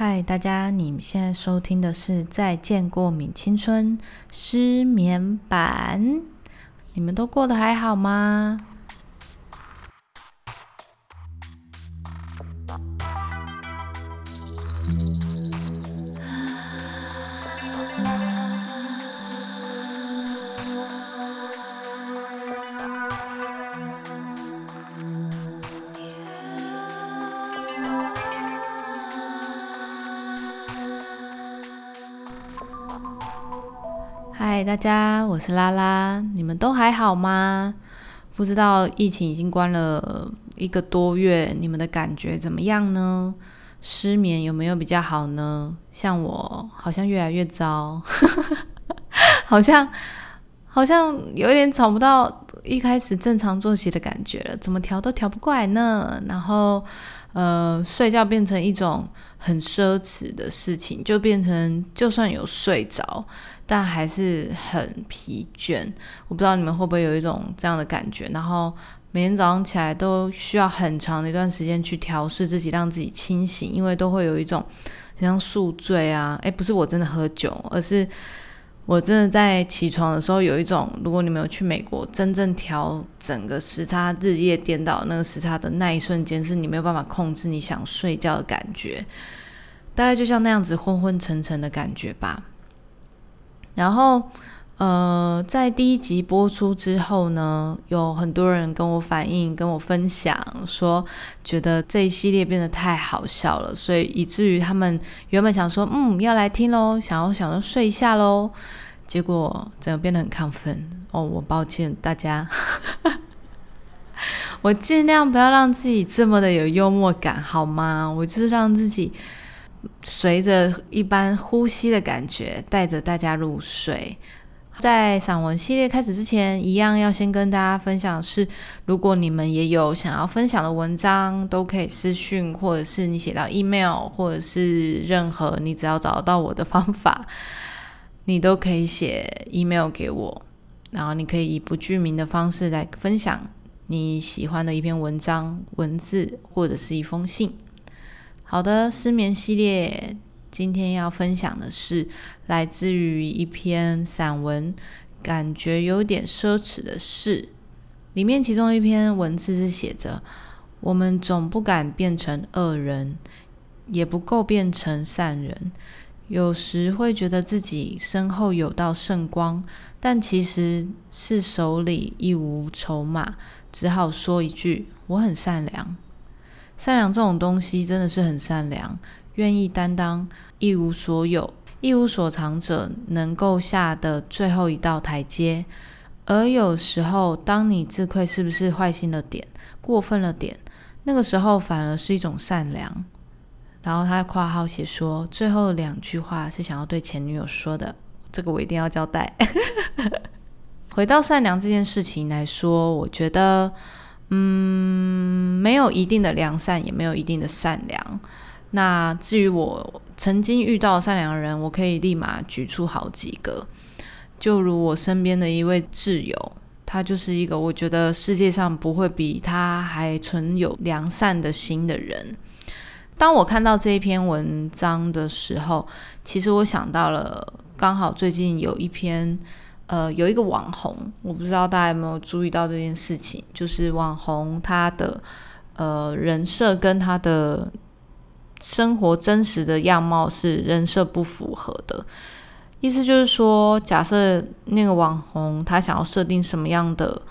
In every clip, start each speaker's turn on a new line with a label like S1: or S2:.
S1: 嗨，大家，你们现在收听的是《再见过敏青春》失眠版，你们都过得还好吗？大家，我是拉拉，你们都还好吗？不知道疫情已经关了一个多月，你们的感觉怎么样呢？失眠有没有比较好呢？像我，好像越来越糟，好像好像有点找不到一开始正常作息的感觉了，怎么调都调不过来呢？然后。呃，睡觉变成一种很奢侈的事情，就变成就算有睡着，但还是很疲倦。我不知道你们会不会有一种这样的感觉，然后每天早上起来都需要很长的一段时间去调试自己，让自己清醒，因为都会有一种像宿醉啊，诶，不是我真的喝酒，而是。我真的在起床的时候有一种，如果你没有去美国，真正调整个时差日夜颠倒那个时差的那一瞬间，是你没有办法控制你想睡觉的感觉，大概就像那样子昏昏沉沉的感觉吧，然后。呃，在第一集播出之后呢，有很多人跟我反映、跟我分享，说觉得这一系列变得太好笑了，所以以至于他们原本想说，嗯，要来听喽，想要想要睡一下喽，结果整个变得很亢奋。哦，我抱歉大家，我尽量不要让自己这么的有幽默感，好吗？我就是让自己随着一般呼吸的感觉，带着大家入睡。在散文系列开始之前，一样要先跟大家分享是，如果你们也有想要分享的文章，都可以私讯，或者是你写到 email，或者是任何你只要找到我的方法，你都可以写 email 给我，然后你可以以不具名的方式来分享你喜欢的一篇文章、文字或者是一封信。好的，失眠系列。今天要分享的是来自于一篇散文，感觉有点奢侈的事。里面其中一篇文字是写着：“我们总不敢变成恶人，也不够变成善人。有时会觉得自己身后有道圣光，但其实是手里一无筹码，只好说一句：我很善良。善良这种东西真的是很善良。”愿意担当一无所有、一无所长者能够下的最后一道台阶，而有时候，当你自愧是不是坏心了点、过分了点，那个时候反而是一种善良。然后他括号写说，最后两句话是想要对前女友说的，这个我一定要交代。回到善良这件事情来说，我觉得，嗯，没有一定的良善，也没有一定的善良。那至于我曾经遇到善良的人，我可以立马举出好几个。就如我身边的一位挚友，他就是一个我觉得世界上不会比他还存有良善的心的人。当我看到这一篇文章的时候，其实我想到了，刚好最近有一篇，呃，有一个网红，我不知道大家有没有注意到这件事情，就是网红他的呃人设跟他的。生活真实的样貌是人设不符合的，意思就是说，假设那个网红他想要设定什么样的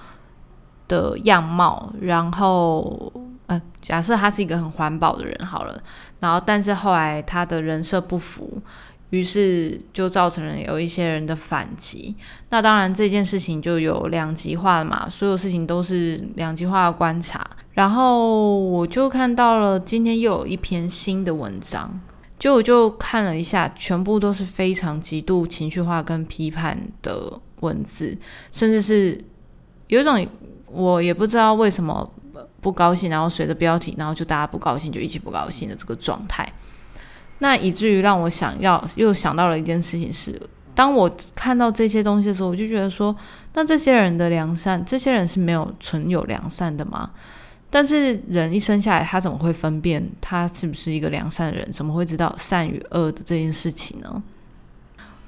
S1: 的样貌，然后，呃，假设他是一个很环保的人好了，然后但是后来他的人设不符。于是就造成了有一些人的反击。那当然这件事情就有两极化了嘛，所有事情都是两极化的观察。然后我就看到了今天又有一篇新的文章，就我就看了一下，全部都是非常极度情绪化跟批判的文字，甚至是有一种我也不知道为什么不高兴，然后随着标题，然后就大家不高兴就一起不高兴的这个状态。那以至于让我想要又想到了一件事情是，当我看到这些东西的时候，我就觉得说，那这些人的良善，这些人是没有存有良善的吗？但是人一生下来，他怎么会分辨他是不是一个良善的人？怎么会知道善与恶的这件事情呢？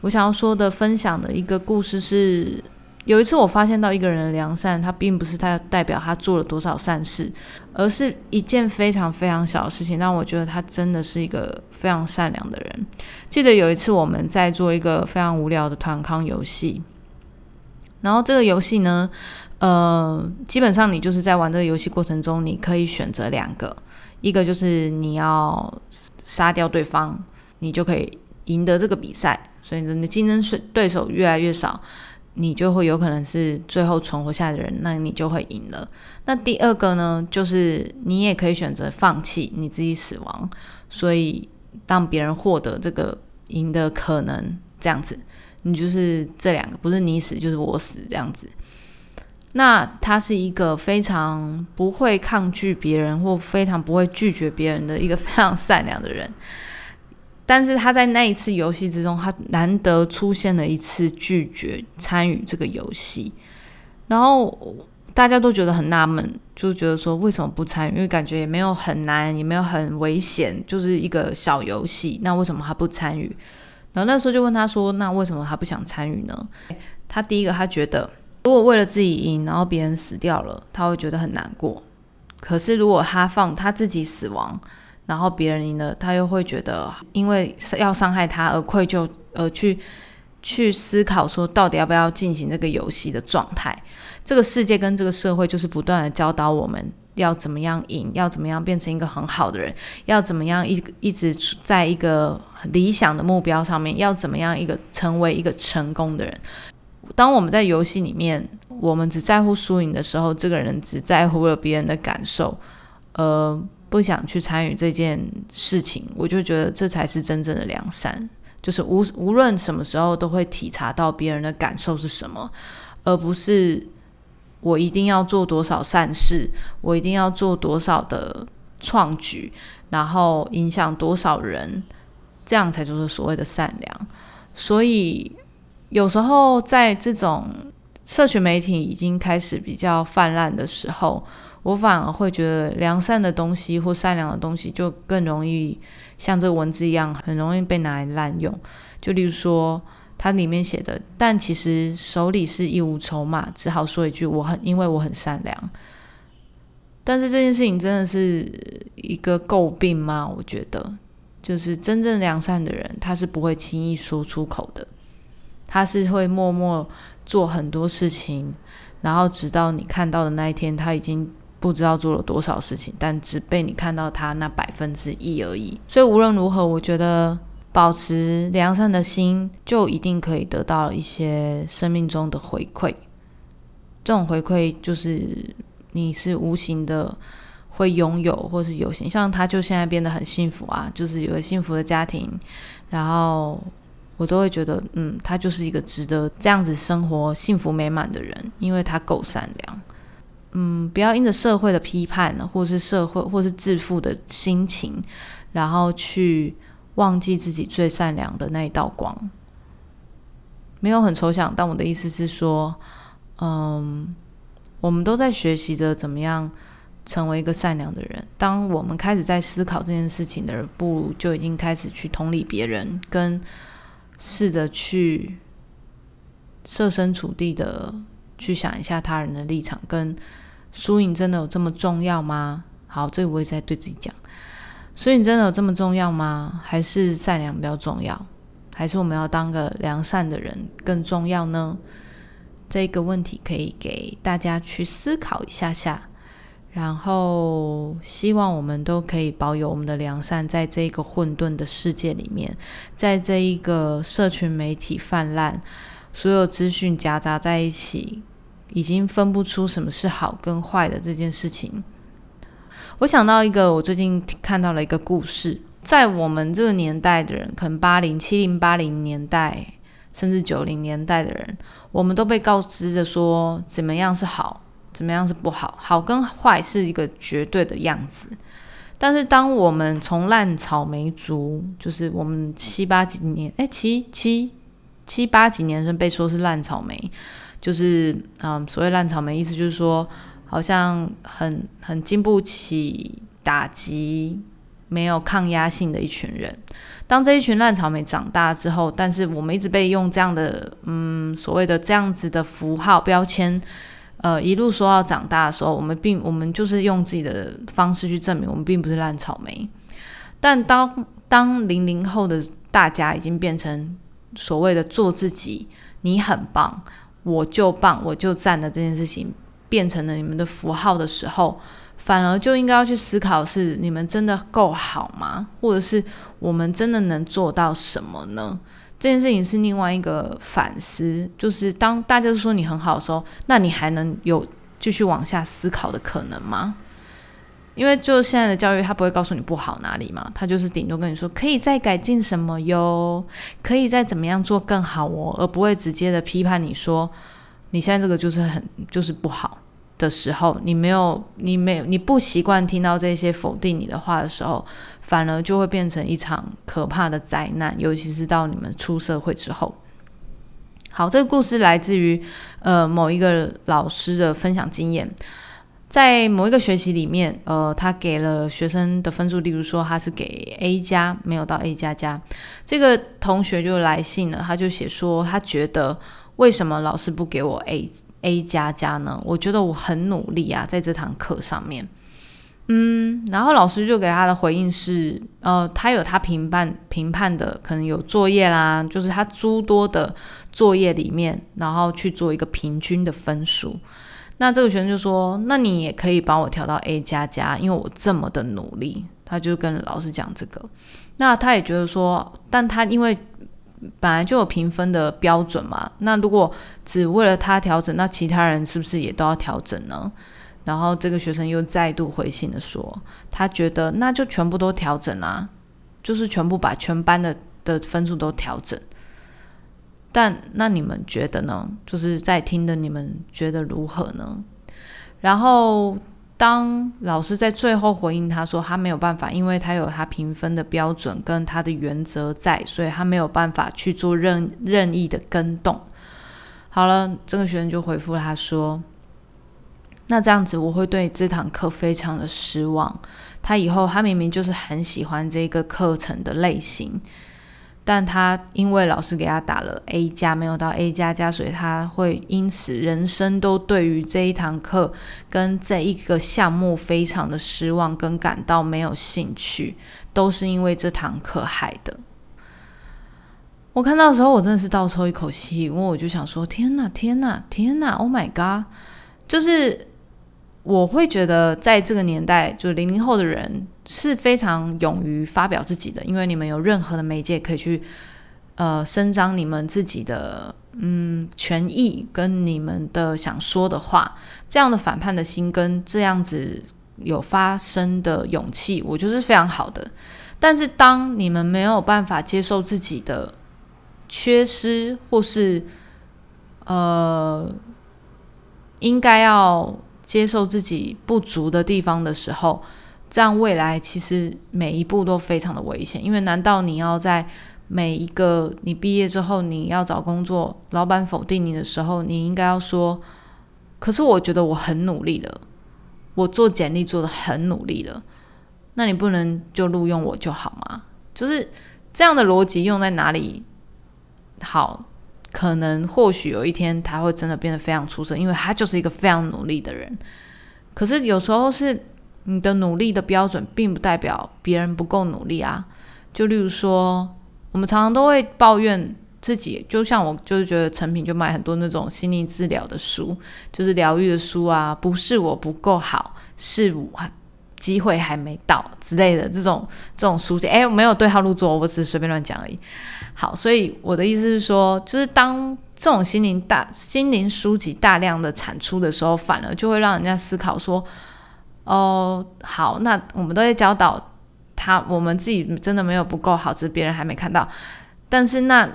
S1: 我想要说的分享的一个故事是，有一次我发现到一个人的良善，他并不是他代表他做了多少善事，而是一件非常非常小的事情，让我觉得他真的是一个非常善良的人。记得有一次我们在做一个非常无聊的团康游戏，然后这个游戏呢。呃，基本上你就是在玩这个游戏过程中，你可以选择两个，一个就是你要杀掉对方，你就可以赢得这个比赛，所以你的竞争对手越来越少，你就会有可能是最后存活下的人，那你就会赢了。那第二个呢，就是你也可以选择放弃，你自己死亡，所以当别人获得这个赢的可能，这样子，你就是这两个，不是你死就是我死这样子。那他是一个非常不会抗拒别人，或非常不会拒绝别人的一个非常善良的人。但是他在那一次游戏之中，他难得出现了一次拒绝参与这个游戏，然后大家都觉得很纳闷，就觉得说为什么不参与？因为感觉也没有很难，也没有很危险，就是一个小游戏。那为什么他不参与？然后那时候就问他说：“那为什么他不想参与呢？”他第一个他觉得。如果为了自己赢，然后别人死掉了，他会觉得很难过。可是如果他放他自己死亡，然后别人赢了，他又会觉得因为要伤害他而愧疚，而去去思考说到底要不要进行这个游戏的状态。这个世界跟这个社会就是不断的教导我们要怎么样赢，要怎么样变成一个很好的人，要怎么样一一直在一个理想的目标上面，要怎么样一个成为一个成功的人。当我们在游戏里面，我们只在乎输赢的时候，这个人只在乎了别人的感受，呃，不想去参与这件事情，我就觉得这才是真正的良善，就是无无论什么时候都会体察到别人的感受是什么，而不是我一定要做多少善事，我一定要做多少的创举，然后影响多少人，这样才就是所谓的善良，所以。有时候在这种社群媒体已经开始比较泛滥的时候，我反而会觉得良善的东西或善良的东西就更容易像这个文字一样，很容易被拿来滥用。就例如说，它里面写的，但其实手里是一无筹码，只好说一句我很因为我很善良。但是这件事情真的是一个诟病吗？我觉得，就是真正良善的人，他是不会轻易说出口的。他是会默默做很多事情，然后直到你看到的那一天，他已经不知道做了多少事情，但只被你看到他那百分之一而已。所以无论如何，我觉得保持良善的心，就一定可以得到一些生命中的回馈。这种回馈就是你是无形的会拥有，或是有形。像他就现在变得很幸福啊，就是有个幸福的家庭，然后。我都会觉得，嗯，他就是一个值得这样子生活、幸福美满的人，因为他够善良。嗯，不要因着社会的批判，或是社会，或是自负的心情，然后去忘记自己最善良的那一道光。没有很抽象，但我的意思是说，嗯，我们都在学习着怎么样成为一个善良的人。当我们开始在思考这件事情的人不如就已经开始去同理别人，跟。试着去设身处地的去想一下他人的立场，跟输赢真的有这么重要吗？好，这个我也在对自己讲，输赢真的有这么重要吗？还是善良比较重要？还是我们要当个良善的人更重要呢？这个问题可以给大家去思考一下下。然后，希望我们都可以保有我们的良善，在这个混沌的世界里面，在这一个社群媒体泛滥、所有资讯夹杂在一起，已经分不出什么是好跟坏的这件事情。我想到一个，我最近看到了一个故事，在我们这个年代的人，可能八零、七零、八零年代，甚至九零年代的人，我们都被告知着说，怎么样是好。怎么样是不好？好跟坏是一个绝对的样子。但是，当我们从烂草莓族，就是我们七八几年，哎，七七七八几年生被说是烂草莓，就是嗯，所谓烂草莓，意思就是说，好像很很经不起打击、没有抗压性的一群人。当这一群烂草莓长大之后，但是我们一直被用这样的嗯所谓的这样子的符号标签，呃一路说要长大的时候，我们并我们就是用自己的方式去证明我们并不是烂草莓。但当当零零后的大家已经变成所谓的做自己，你很棒，我就棒，我就赞的这件事情，变成了你们的符号的时候。反而就应该要去思考：是你们真的够好吗？或者是我们真的能做到什么呢？这件事情是另外一个反思。就是当大家都说你很好的时候，那你还能有继续往下思考的可能吗？因为就现在的教育，他不会告诉你不好哪里嘛，他就是顶多跟你说可以再改进什么哟，可以再怎么样做更好哦，而不会直接的批判你说你现在这个就是很就是不好。的时候，你没有，你没有，你不习惯听到这些否定你的话的时候，反而就会变成一场可怕的灾难。尤其是到你们出社会之后。好，这个故事来自于呃某一个老师的分享经验，在某一个学期里面，呃，他给了学生的分数，例如说他是给 A 加，没有到 A 加加，这个同学就来信了，他就写说他觉得为什么老师不给我 A。A 加加呢？我觉得我很努力啊，在这堂课上面，嗯，然后老师就给他的回应是，呃，他有他评判评判的，可能有作业啦，就是他诸多的作业里面，然后去做一个平均的分数。那这个学生就说，那你也可以帮我调到 A 加加，因为我这么的努力。他就跟老师讲这个，那他也觉得说，但他因为。本来就有评分的标准嘛，那如果只为了他调整，那其他人是不是也都要调整呢？然后这个学生又再度回信的说，他觉得那就全部都调整啊，就是全部把全班的的分数都调整。但那你们觉得呢？就是在听的你们觉得如何呢？然后。当老师在最后回应他说他没有办法，因为他有他评分的标准跟他的原则在，所以他没有办法去做任任意的跟动。好了，这个学生就回复他说：“那这样子我会对这堂课非常的失望。他以后他明明就是很喜欢这个课程的类型。”但他因为老师给他打了 A 加，没有到 A 加加，所以他会因此人生都对于这一堂课跟这一个项目非常的失望，跟感到没有兴趣，都是因为这堂课害的。我看到的时候，我真的是倒抽一口气，因为我就想说：天哪，天哪，天哪！Oh my god！就是我会觉得，在这个年代，就是零零后的人。是非常勇于发表自己的，因为你们有任何的媒介可以去呃伸张你们自己的嗯权益跟你们的想说的话，这样的反叛的心跟这样子有发声的勇气，我觉得是非常好的。但是当你们没有办法接受自己的缺失，或是呃应该要接受自己不足的地方的时候，这样未来其实每一步都非常的危险，因为难道你要在每一个你毕业之后你要找工作，老板否定你的时候，你应该要说，可是我觉得我很努力了，我做简历做的很努力了，那你不能就录用我就好吗？就是这样的逻辑用在哪里好？可能或许有一天他会真的变得非常出色，因为他就是一个非常努力的人。可是有时候是。你的努力的标准，并不代表别人不够努力啊。就例如说，我们常常都会抱怨自己，就像我，就是觉得成品就买很多那种心理治疗的书，就是疗愈的书啊。不是我不够好，是我机会还没到之类的这种这种书籍。哎，没有对号入座，我只是随便乱讲而已。好，所以我的意思是说，就是当这种心灵大心灵书籍大量的产出的时候，反而就会让人家思考说。哦，好，那我们都在教导他，我们自己真的没有不够好，只是别人还没看到。但是，那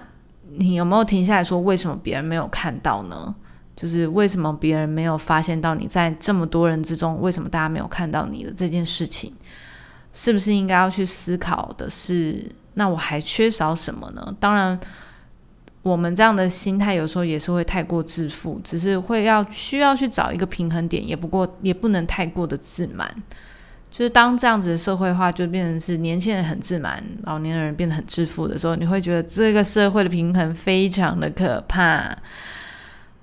S1: 你有没有停下来说，为什么别人没有看到呢？就是为什么别人没有发现到你在这么多人之中，为什么大家没有看到你的这件事情？是不是应该要去思考的是，那我还缺少什么呢？当然，我们这样的心态有时候也是会太过自负，只是会要需要去找一个平衡点，也不过也不能太过的自满。就是当这样子的社会化就变成是年轻人很自满，老年人变得很自负的时候，你会觉得这个社会的平衡非常的可怕。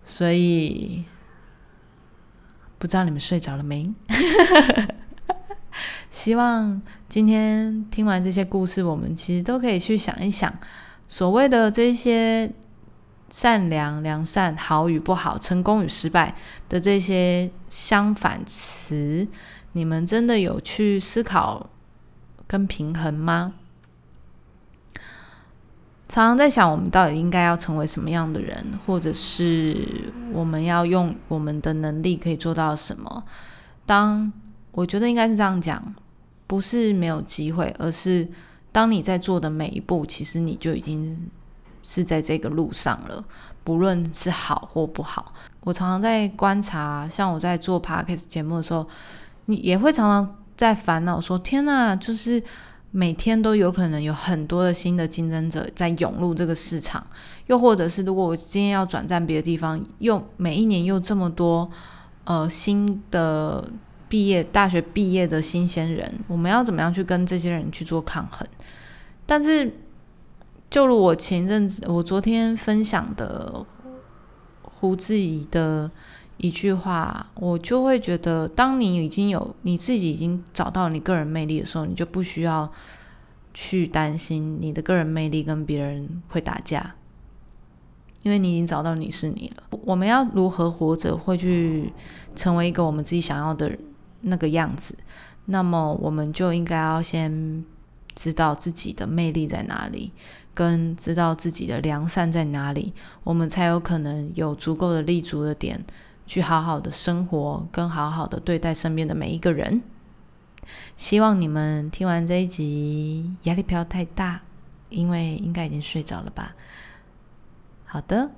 S1: 所以不知道你们睡着了没？希望今天听完这些故事，我们其实都可以去想一想。所谓的这些善良、良善、好与不好、成功与失败的这些相反词，你们真的有去思考跟平衡吗？常常在想，我们到底应该要成为什么样的人，或者是我们要用我们的能力可以做到什么？当我觉得应该是这样讲，不是没有机会，而是。当你在做的每一步，其实你就已经是在这个路上了，不论是好或不好。我常常在观察，像我在做 podcast 节目的时候，你也会常常在烦恼说：“天呐，就是每天都有可能有很多的新的竞争者在涌入这个市场，又或者是如果我今天要转战别的地方，又每一年又这么多呃新的。”毕业大学毕业的新鲜人，我们要怎么样去跟这些人去做抗衡？但是，就如我前阵子，我昨天分享的胡志怡的一句话，我就会觉得，当你已经有你自己已经找到你个人魅力的时候，你就不需要去担心你的个人魅力跟别人会打架，因为你已经找到你是你了。我们要如何活着，会去成为一个我们自己想要的。那个样子，那么我们就应该要先知道自己的魅力在哪里，跟知道自己的良善在哪里，我们才有可能有足够的立足的点，去好好的生活，跟好好的对待身边的每一个人。希望你们听完这一集压力不要太大，因为应该已经睡着了吧。好的。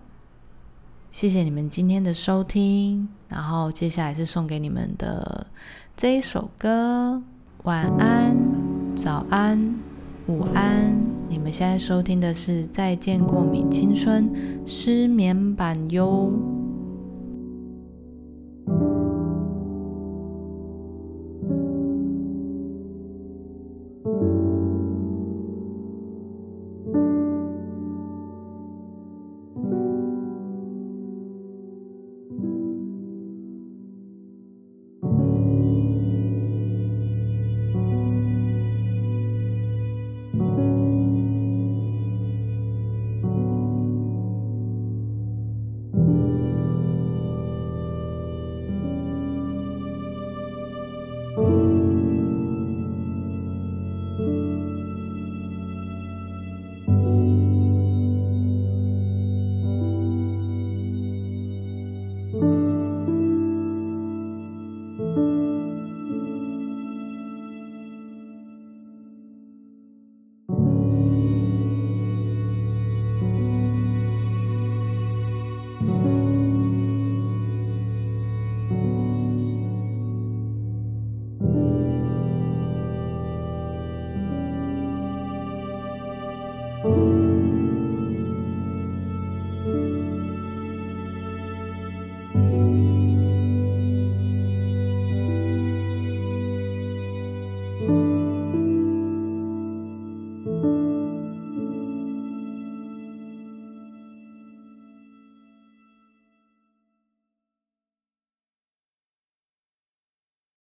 S1: 谢谢你们今天的收听，然后接下来是送给你们的这一首歌。晚安，早安，午安。你们现在收听的是《再见过敏青春》失眠版哟。